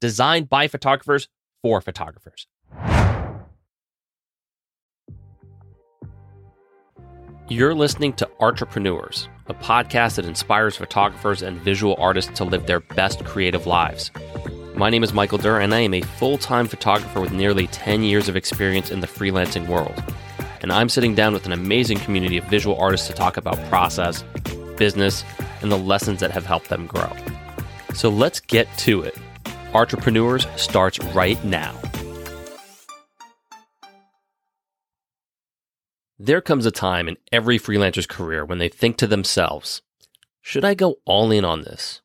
designed by photographers for photographers. You're listening to Artrepreneurs, a podcast that inspires photographers and visual artists to live their best creative lives. My name is Michael Durr, and I am a full time photographer with nearly 10 years of experience in the freelancing world. And I'm sitting down with an amazing community of visual artists to talk about process, business, and the lessons that have helped them grow. So let's get to it. Artrepreneurs starts right now. There comes a time in every freelancer's career when they think to themselves, should I go all in on this?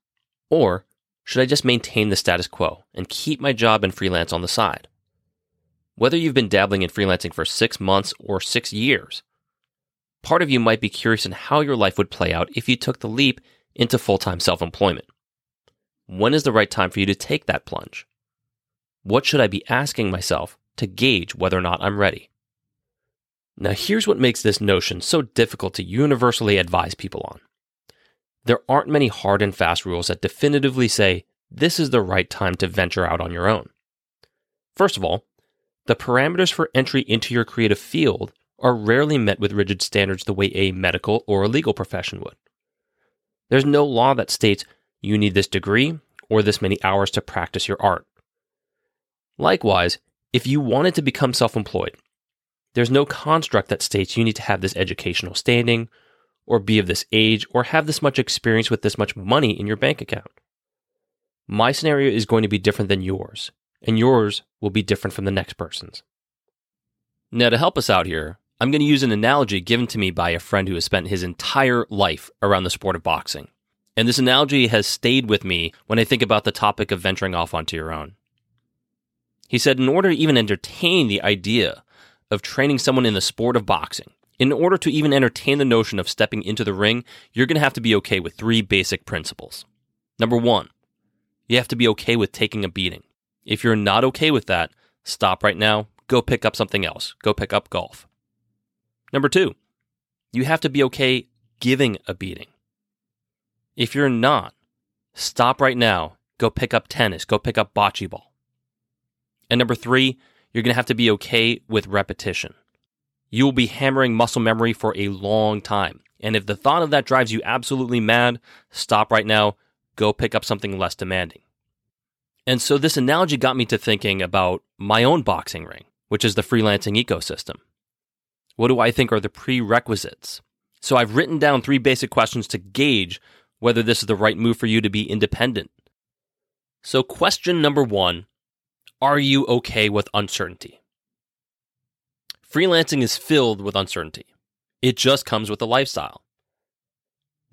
Or should I just maintain the status quo and keep my job and freelance on the side? Whether you've been dabbling in freelancing for six months or six years, part of you might be curious in how your life would play out if you took the leap into full time self employment. When is the right time for you to take that plunge? What should I be asking myself to gauge whether or not I'm ready? Now, here's what makes this notion so difficult to universally advise people on. There aren't many hard and fast rules that definitively say this is the right time to venture out on your own. First of all, the parameters for entry into your creative field are rarely met with rigid standards the way a medical or a legal profession would. There's no law that states you need this degree or this many hours to practice your art. Likewise, if you wanted to become self employed, there's no construct that states you need to have this educational standing, or be of this age, or have this much experience with this much money in your bank account. My scenario is going to be different than yours, and yours will be different from the next person's. Now, to help us out here, I'm going to use an analogy given to me by a friend who has spent his entire life around the sport of boxing. And this analogy has stayed with me when I think about the topic of venturing off onto your own. He said, in order to even entertain the idea of training someone in the sport of boxing, in order to even entertain the notion of stepping into the ring, you're going to have to be okay with three basic principles. Number one, you have to be okay with taking a beating. If you're not okay with that, stop right now, go pick up something else, go pick up golf. Number two, you have to be okay giving a beating. If you're not, stop right now, go pick up tennis, go pick up bocce ball. And number three, you're going to have to be okay with repetition. You will be hammering muscle memory for a long time. And if the thought of that drives you absolutely mad, stop right now, go pick up something less demanding. And so this analogy got me to thinking about my own boxing ring, which is the freelancing ecosystem. What do I think are the prerequisites? So I've written down three basic questions to gauge whether this is the right move for you to be independent. So, question number one are you okay with uncertainty? Freelancing is filled with uncertainty. It just comes with a lifestyle.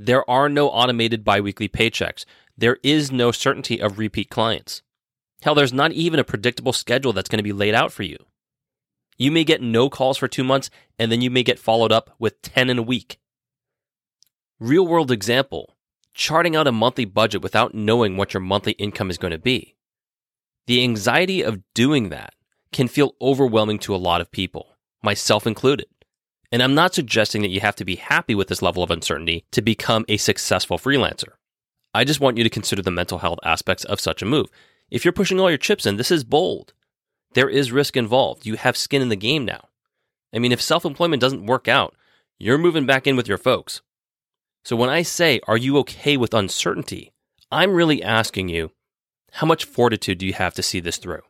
There are no automated biweekly paychecks. There is no certainty of repeat clients. Hell, there's not even a predictable schedule that's going to be laid out for you. You may get no calls for two months, and then you may get followed up with 10 in a week. Real world example charting out a monthly budget without knowing what your monthly income is going to be. The anxiety of doing that can feel overwhelming to a lot of people, myself included. And I'm not suggesting that you have to be happy with this level of uncertainty to become a successful freelancer. I just want you to consider the mental health aspects of such a move. If you're pushing all your chips in, this is bold. There is risk involved. You have skin in the game now. I mean, if self employment doesn't work out, you're moving back in with your folks. So when I say, are you okay with uncertainty? I'm really asking you, How much fortitude do you have to see this through?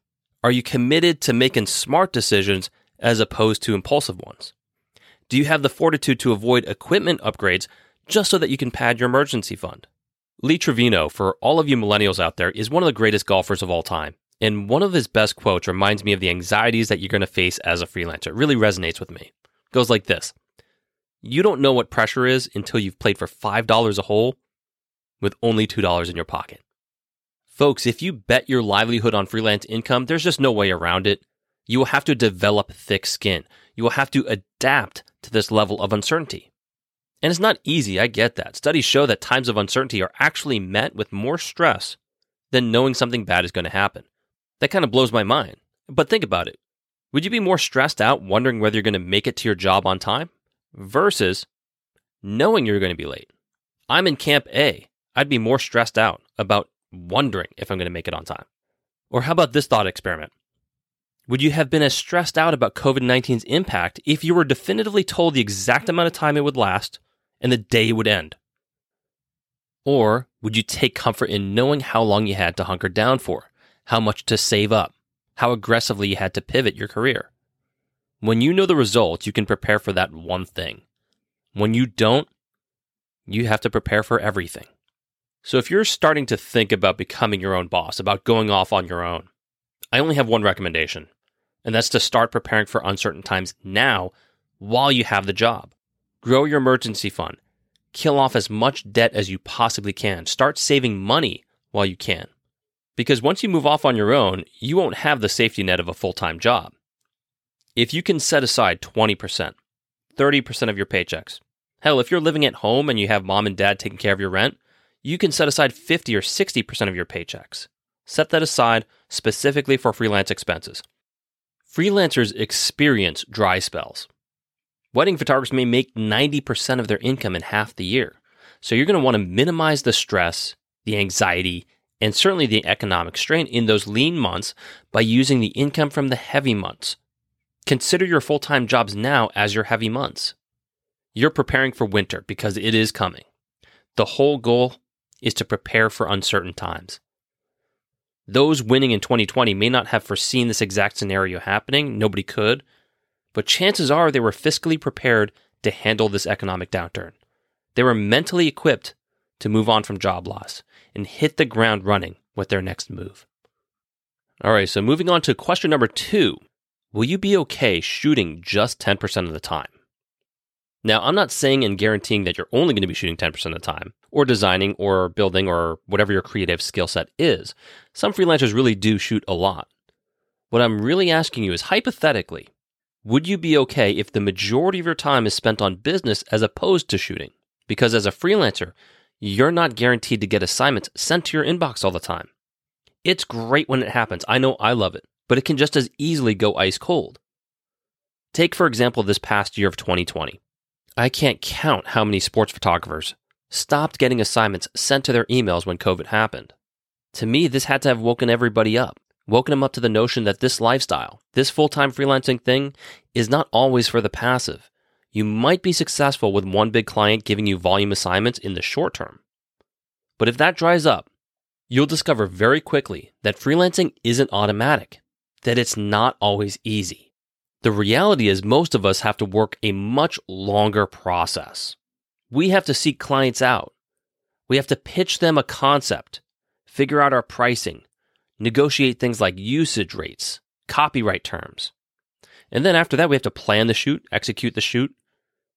Are you committed to making smart decisions as opposed to impulsive ones? Do you have the fortitude to avoid equipment upgrades just so that you can pad your emergency fund? Lee Trevino, for all of you millennials out there, is one of the greatest golfers of all time. And one of his best quotes reminds me of the anxieties that you're going to face as a freelancer. It really resonates with me. It goes like this You don't know what pressure is until you've played for $5 a hole with only $2 in your pocket. Folks, if you bet your livelihood on freelance income, there's just no way around it. You will have to develop thick skin. You will have to adapt to this level of uncertainty. And it's not easy, I get that. Studies show that times of uncertainty are actually met with more stress than knowing something bad is going to happen. That kind of blows my mind. But think about it. Would you be more stressed out wondering whether you're going to make it to your job on time versus knowing you're going to be late? I'm in camp A. I'd be more stressed out about wondering if I'm going to make it on time. Or how about this thought experiment? Would you have been as stressed out about COVID 19's impact if you were definitively told the exact amount of time it would last and the day it would end? Or would you take comfort in knowing how long you had to hunker down for, how much to save up, how aggressively you had to pivot your career? When you know the results, you can prepare for that one thing. When you don't, you have to prepare for everything. So if you're starting to think about becoming your own boss, about going off on your own, I only have one recommendation, and that's to start preparing for uncertain times now while you have the job. Grow your emergency fund. Kill off as much debt as you possibly can. Start saving money while you can. Because once you move off on your own, you won't have the safety net of a full time job. If you can set aside 20%, 30% of your paychecks, hell, if you're living at home and you have mom and dad taking care of your rent, you can set aside 50 or 60% of your paychecks. Set that aside specifically for freelance expenses. Freelancers experience dry spells. Wedding photographers may make 90% of their income in half the year. So you're going to want to minimize the stress, the anxiety, and certainly the economic strain in those lean months by using the income from the heavy months. Consider your full time jobs now as your heavy months. You're preparing for winter because it is coming. The whole goal is to prepare for uncertain times. Those winning in 2020 may not have foreseen this exact scenario happening, nobody could, but chances are they were fiscally prepared to handle this economic downturn. They were mentally equipped to move on from job loss and hit the ground running with their next move. All right, so moving on to question number two Will you be okay shooting just 10% of the time? Now, I'm not saying and guaranteeing that you're only going to be shooting 10% of the time, or designing, or building, or whatever your creative skill set is. Some freelancers really do shoot a lot. What I'm really asking you is hypothetically, would you be okay if the majority of your time is spent on business as opposed to shooting? Because as a freelancer, you're not guaranteed to get assignments sent to your inbox all the time. It's great when it happens. I know I love it, but it can just as easily go ice cold. Take, for example, this past year of 2020. I can't count how many sports photographers stopped getting assignments sent to their emails when COVID happened. To me, this had to have woken everybody up, woken them up to the notion that this lifestyle, this full time freelancing thing, is not always for the passive. You might be successful with one big client giving you volume assignments in the short term. But if that dries up, you'll discover very quickly that freelancing isn't automatic, that it's not always easy. The reality is, most of us have to work a much longer process. We have to seek clients out. We have to pitch them a concept, figure out our pricing, negotiate things like usage rates, copyright terms. And then after that, we have to plan the shoot, execute the shoot,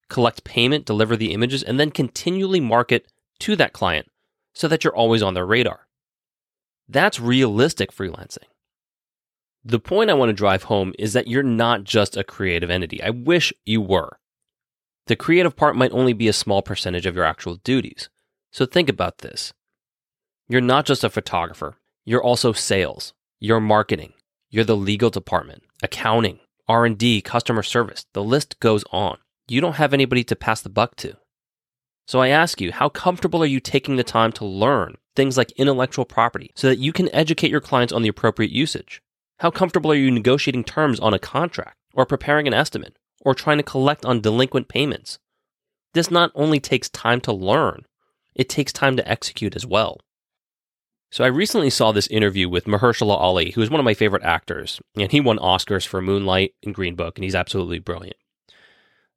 collect payment, deliver the images, and then continually market to that client so that you're always on their radar. That's realistic freelancing. The point I want to drive home is that you're not just a creative entity. I wish you were. The creative part might only be a small percentage of your actual duties. So think about this. You're not just a photographer, you're also sales, you're marketing, you're the legal department, accounting, R&D, customer service. The list goes on. You don't have anybody to pass the buck to. So I ask you, how comfortable are you taking the time to learn things like intellectual property so that you can educate your clients on the appropriate usage? How comfortable are you negotiating terms on a contract or preparing an estimate or trying to collect on delinquent payments? This not only takes time to learn, it takes time to execute as well. So I recently saw this interview with Mahershala Ali, who is one of my favorite actors, and he won Oscars for Moonlight and Green Book, and he's absolutely brilliant.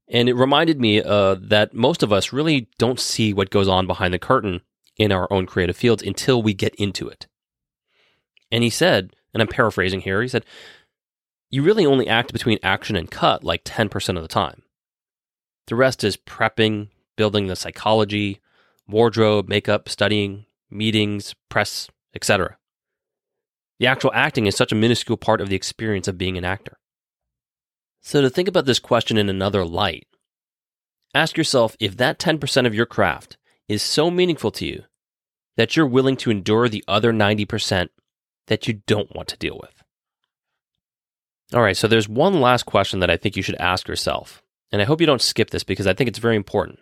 And it reminded me uh, that most of us really don't see what goes on behind the curtain in our own creative fields until we get into it. And he said, and I'm paraphrasing here, he said, you really only act between action and cut like 10% of the time. The rest is prepping, building the psychology, wardrobe, makeup, studying, meetings, press, etc. The actual acting is such a minuscule part of the experience of being an actor. So, to think about this question in another light, ask yourself if that 10% of your craft is so meaningful to you that you're willing to endure the other 90% that you don't want to deal with. All right, so there's one last question that I think you should ask yourself. And I hope you don't skip this because I think it's very important.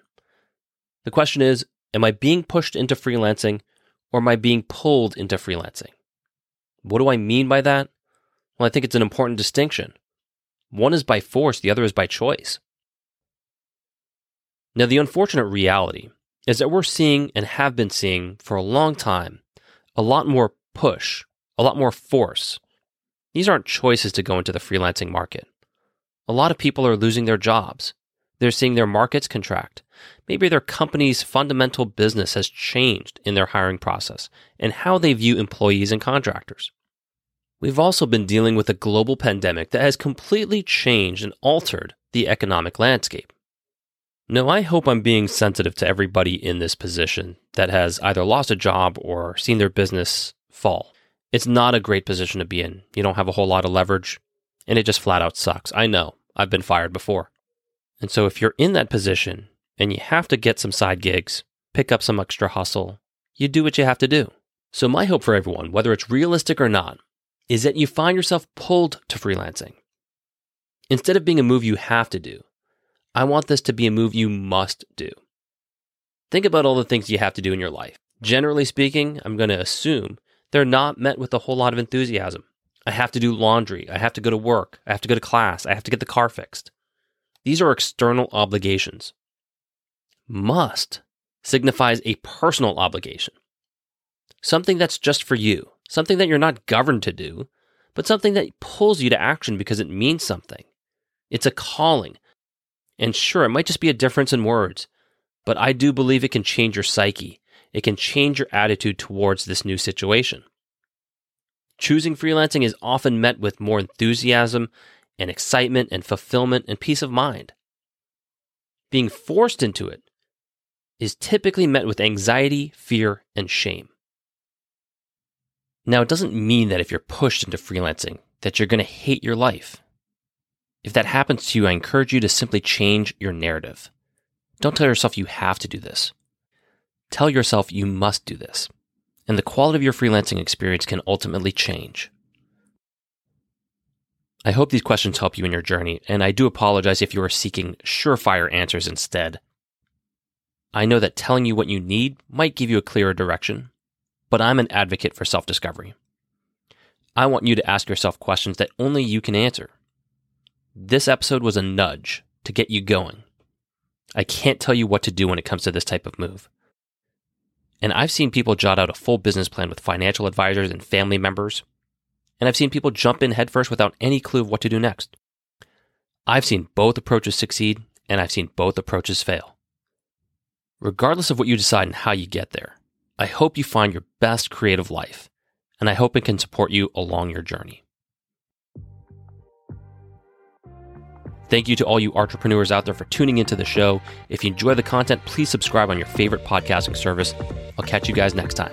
The question is Am I being pushed into freelancing or am I being pulled into freelancing? What do I mean by that? Well, I think it's an important distinction. One is by force, the other is by choice. Now, the unfortunate reality is that we're seeing and have been seeing for a long time a lot more push, a lot more force these aren't choices to go into the freelancing market. A lot of people are losing their jobs. They're seeing their markets contract. Maybe their company's fundamental business has changed in their hiring process and how they view employees and contractors. We've also been dealing with a global pandemic that has completely changed and altered the economic landscape. Now, I hope I'm being sensitive to everybody in this position that has either lost a job or seen their business fall. It's not a great position to be in. You don't have a whole lot of leverage, and it just flat out sucks. I know. I've been fired before. And so if you're in that position and you have to get some side gigs, pick up some extra hustle, you do what you have to do. So my hope for everyone, whether it's realistic or not, is that you find yourself pulled to freelancing. Instead of being a move you have to do, I want this to be a move you must do. Think about all the things you have to do in your life. Generally speaking, I'm going to assume they're not met with a whole lot of enthusiasm. I have to do laundry. I have to go to work. I have to go to class. I have to get the car fixed. These are external obligations. Must signifies a personal obligation. Something that's just for you, something that you're not governed to do, but something that pulls you to action because it means something. It's a calling. And sure, it might just be a difference in words, but I do believe it can change your psyche it can change your attitude towards this new situation. Choosing freelancing is often met with more enthusiasm and excitement and fulfillment and peace of mind. Being forced into it is typically met with anxiety, fear, and shame. Now, it doesn't mean that if you're pushed into freelancing that you're going to hate your life. If that happens to you, I encourage you to simply change your narrative. Don't tell yourself you have to do this. Tell yourself you must do this, and the quality of your freelancing experience can ultimately change. I hope these questions help you in your journey, and I do apologize if you are seeking surefire answers instead. I know that telling you what you need might give you a clearer direction, but I'm an advocate for self discovery. I want you to ask yourself questions that only you can answer. This episode was a nudge to get you going. I can't tell you what to do when it comes to this type of move. And I've seen people jot out a full business plan with financial advisors and family members. And I've seen people jump in headfirst without any clue of what to do next. I've seen both approaches succeed, and I've seen both approaches fail. Regardless of what you decide and how you get there, I hope you find your best creative life, and I hope it can support you along your journey. Thank you to all you artrepreneurs out there for tuning into the show. If you enjoy the content, please subscribe on your favorite podcasting service. I'll catch you guys next time.